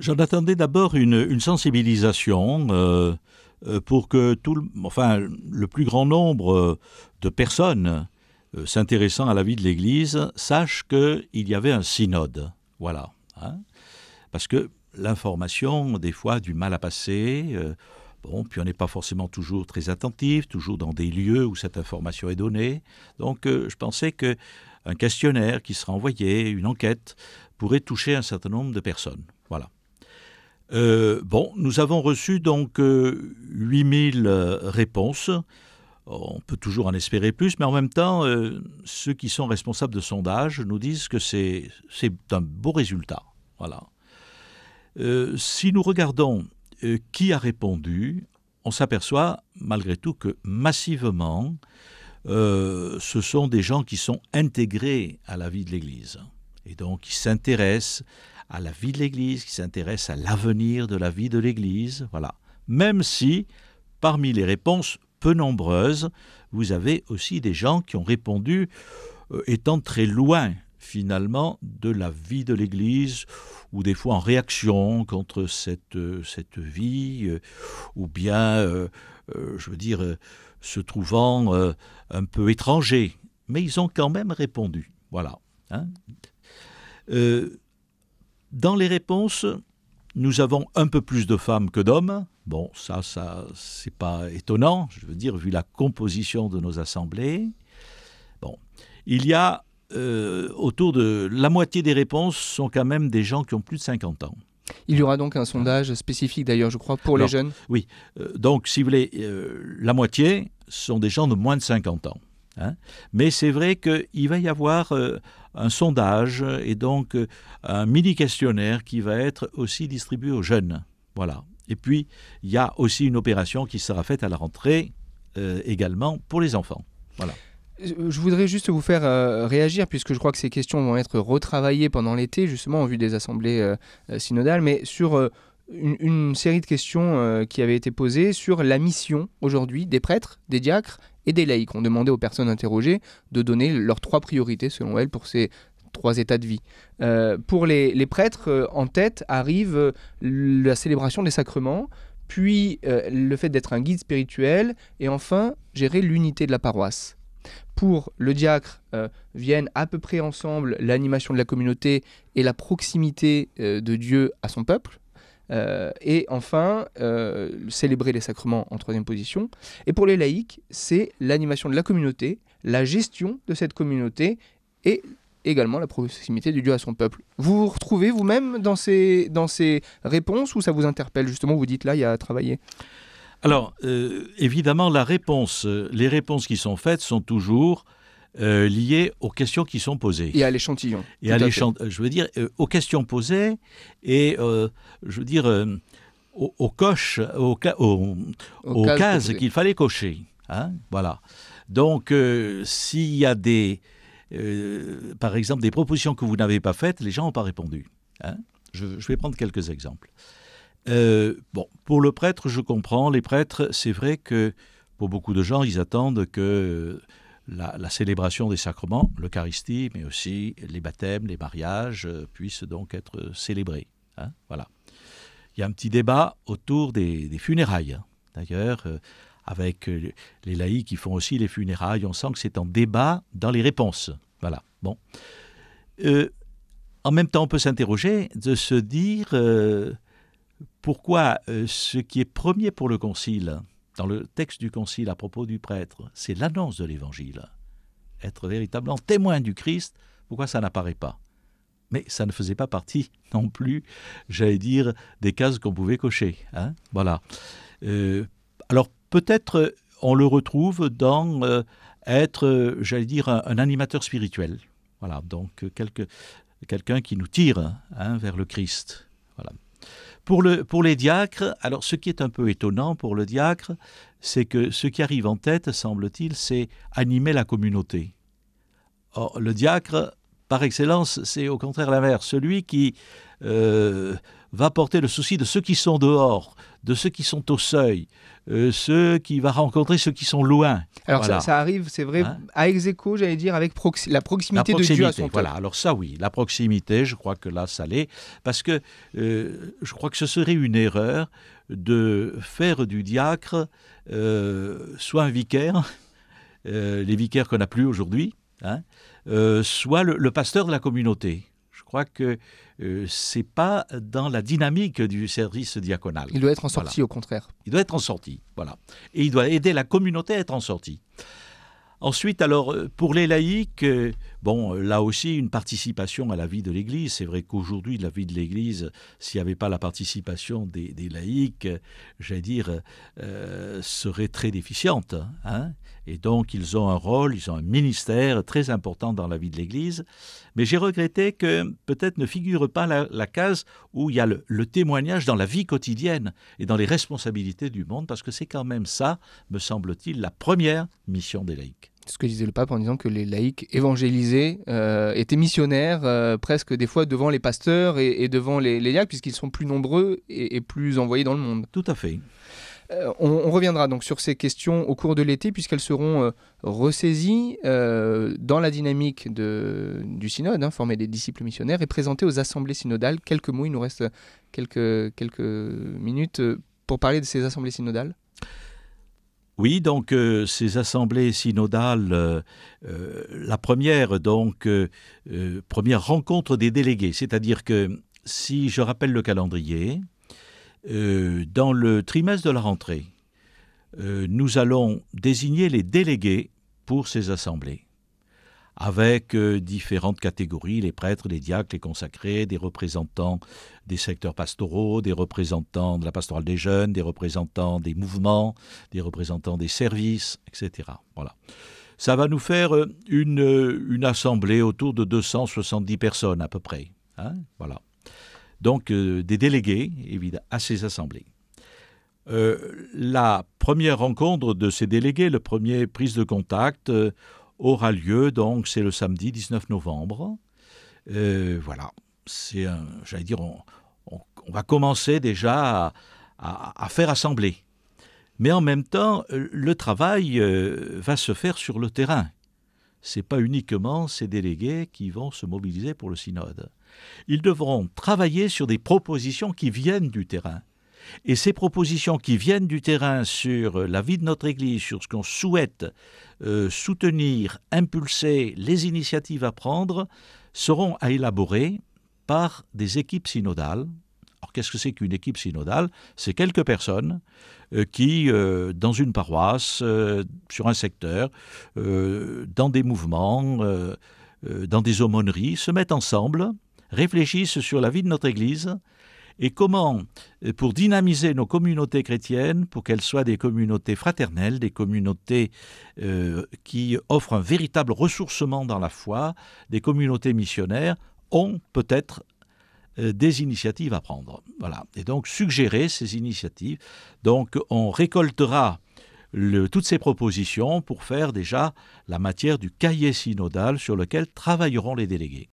J'en attendais d'abord une, sensibilisation euh, euh, pour que tout le, enfin, le plus grand nombre de personnes euh, s'intéressant à la vie de l'Église sachent qu'il y avait un synode. Voilà. Hein. Parce que l'information, des fois, a du mal à passer. Bon, puis on n'est pas forcément toujours très attentif, toujours dans des lieux où cette information est donnée. Donc, je pensais que un questionnaire qui sera envoyé, une enquête, pourrait toucher un certain nombre de personnes. Voilà. Euh, bon, nous avons reçu donc 8000 euh, euh, réponses. On peut toujours en espérer plus, mais en même temps, ceux qui sont responsables de sondage nous disent que c'est un beau résultat. Voilà. si nous regardons qui a répondu, on s'aperçoit malgré tout que massivement, ce sont des gens qui sont intégrés à la vie de l'Église et donc qui s'intéressent à la vie de l'Église, qui s'intéresse à l'avenir de la vie de l'Église, voilà. Même si, parmi les réponses peu nombreuses, vous avez aussi des gens qui ont répondu euh, étant très loin finalement de la vie de l'Église, ou des fois en réaction contre cette, euh, cette vie, euh, ou bien, je veux dire, se trouvant un peu étrangers. Mais ils ont quand même répondu. Voilà. Hein. Dans les réponses, nous avons un peu plus de femmes que d'hommes. Bon, ça, ça, c'est pas étonnant, je veux dire, vu la composition de nos assemblées. Bon, il y a euh, autour de la moitié des réponses sont quand même des gens qui ont plus de 50 ans. Il y aura donc un sondage spécifique d'ailleurs, je crois, pour les jeunes Oui. Euh, donc, si vous voulez, euh, la moitié sont des gens de moins de 50 ans. Hein. Mais c'est vrai qu'il va y avoir un sondage et donc euh, un mini questionnaire qui va être aussi distribué aux jeunes. Voilà. Et puis, il y a aussi une opération qui sera faite à la rentrée euh, également pour les enfants. Voilà. Je voudrais juste vous faire euh, réagir, puisque je crois que ces questions vont être retravaillées pendant l'été, justement en vue des assemblées synodales, mais sur une, série de questions qui avaient été posées sur la mission aujourd'hui des prêtres, des diacres et des laïcs ont demandé aux personnes interrogées de donner leurs trois priorités selon elles pour ces trois états de vie. Euh, pour les, prêtres, euh, en tête arrive euh, la célébration des sacrements, puis le fait d'être un guide spirituel, et enfin gérer l'unité de la paroisse. Pour le diacre, viennent à peu près ensemble l'animation de la communauté et la proximité de Dieu à son peuple. Euh, et enfin, euh, célébrer les sacrements en troisième position. Et pour les laïcs, c'est l'animation de la communauté, la gestion de cette communauté et également la proximité du Dieu à son peuple. Vous vous retrouvez vous-même dans ces, dans ces réponses ou ça vous interpelle justement Vous dites là, il y a à travailler? Alors, euh, évidemment, la réponse, les réponses qui sont faites sont toujours euh, liées aux questions qui sont posées. Et à l'échantillon. Et à, l'échantillon, je veux dire, euh, aux questions posées et, euh, je veux dire, aux, coches, aux, aux, cases, qu'il fallait cocher. Hein, voilà. Donc, s'il y a des, par exemple, des propositions que vous n'avez pas faites, les gens n'ont pas répondu. Hein. je, vais prendre quelques exemples. bon, pour le prêtre, je comprends. Les prêtres, c'est vrai que pour beaucoup de gens, ils attendent que la, célébration des sacrements, l'Eucharistie, mais aussi les baptêmes, les mariages, euh, puissent donc être célébrés. Hein, voilà. Il y a un petit débat autour des, funérailles. Hein. D'ailleurs, euh, avec euh, les laïcs qui font aussi les funérailles, on sent que c'est en débat dans les réponses. Voilà. Bon. en même temps, on peut s'interroger de se dire pourquoi ce qui est premier pour le Concile, dans le texte du Concile à propos du prêtre, c'est l'annonce de l'Évangile. Être véritablement témoin du Christ, pourquoi ça n'apparaît pas? Mais ça ne faisait pas partie non plus, j'allais dire, des cases qu'on pouvait cocher. Hein voilà. Euh, alors peut-être on le retrouve dans euh, être, j'allais dire, un, animateur spirituel. Voilà, donc quelqu'un qui nous tire hein, vers le Christ. Voilà. Pour, le, pour les diacres, alors ce qui est un peu étonnant pour le diacre, c'est que ce qui arrive en tête, semble-t-il, c'est animer la communauté. Or, le diacre, par excellence, c'est au contraire l'inverse, celui qui va porter le souci de ceux qui sont dehors, de ceux qui sont au seuil, euh, ceux qui va rencontrer ceux qui sont loin. Alors ça, arrive, c'est vrai, hein à ex j'allais dire, avec la, proximité de Dieu à son Voilà, alors ça oui, la proximité, je crois que là, ça l'est, parce que euh, je crois que ce serait une erreur de faire du diacre euh, soit un vicaire, les vicaires qu'on n'a plus aujourd'hui, hein, soit le pasteur de la communauté. Je crois que euh, c'est pas dans la dynamique du service diaconal. Il doit être en sortie, au contraire. Il doit être en sortie, voilà. Et il doit aider la communauté à être en sortie. Ensuite, alors, euh, pour les laïcs, euh, bon, là aussi, une participation à la vie de l'Église. C'est vrai qu'aujourd'hui, la vie de l'Église, s'il n'y avait pas la participation des, laïcs, j'allais dire, serait très déficiente. Hein et donc, ils ont un rôle, ils ont un ministère très important dans la vie de l'Église. Mais j'ai regretté que peut-être ne figure pas la, case où il y a le, témoignage dans la vie quotidienne et dans les responsabilités du monde, parce que c'est quand même ça, me semble-t-il, la première mission des laïcs. Ce que disait le pape en disant que les laïcs évangélisés euh, étaient missionnaires euh, presque des fois devant les pasteurs et, devant les, les puisqu'ils sont plus nombreux et plus envoyés dans le monde. Tout à fait. Euh, on, reviendra donc sur ces questions au cours de l'été, puisqu'elles seront ressaisies dans la dynamique du synode, hein, former des disciples missionnaires, et présentées aux assemblées synodales. Quelques mots, il nous reste quelques, quelques minutes pour parler de ces assemblées synodales. Oui, donc ces assemblées synodales, la première, donc, première rencontre des délégués, c'est-à-dire que si je rappelle le calendrier, euh, dans le trimestre de la rentrée, euh, nous allons désigner les délégués pour ces assemblées, avec euh, différentes catégories, les prêtres, les diacres, les consacrés, des représentants des secteurs pastoraux, des représentants de la pastorale des jeunes, des représentants des mouvements, des représentants des services, etc. Voilà. Ça va nous faire une, une assemblée autour de 270 personnes à peu près. Hein voilà donc euh, des délégués évidemment, à ces assemblées. Euh, la première rencontre de ces délégués, le premier prise de contact, euh, aura lieu, donc c'est le samedi 19 novembre. voilà, c'est j'allais dire, on, va commencer déjà à, faire assembler. Mais en même temps, le travail va se faire sur le terrain. Ce n'est pas uniquement ces délégués qui vont se mobiliser pour le synode. Ils devront travailler sur des propositions qui viennent du terrain. Et ces propositions qui viennent du terrain sur la vie de notre Église, sur ce qu'on souhaite euh, soutenir, impulser, les initiatives à prendre, seront à élaborer par des équipes synodales. Alors qu'est-ce que c'est qu'une équipe synodale? C'est quelques personnes euh, qui, euh, dans une paroisse, sur un secteur, dans des mouvements, dans des aumôneries, se mettent ensemble réfléchissent sur la vie de notre Église et comment, euh, pour dynamiser nos communautés chrétiennes, pour qu'elles soient des communautés fraternelles, des communautés euh, qui offrent un véritable ressourcement dans la foi, des communautés missionnaires, ont peut-être euh, des initiatives à prendre. Voilà. Et donc suggérer ces initiatives. Donc on récoltera toutes ces propositions pour faire déjà la matière du cahier synodal sur lequel travailleront les délégués.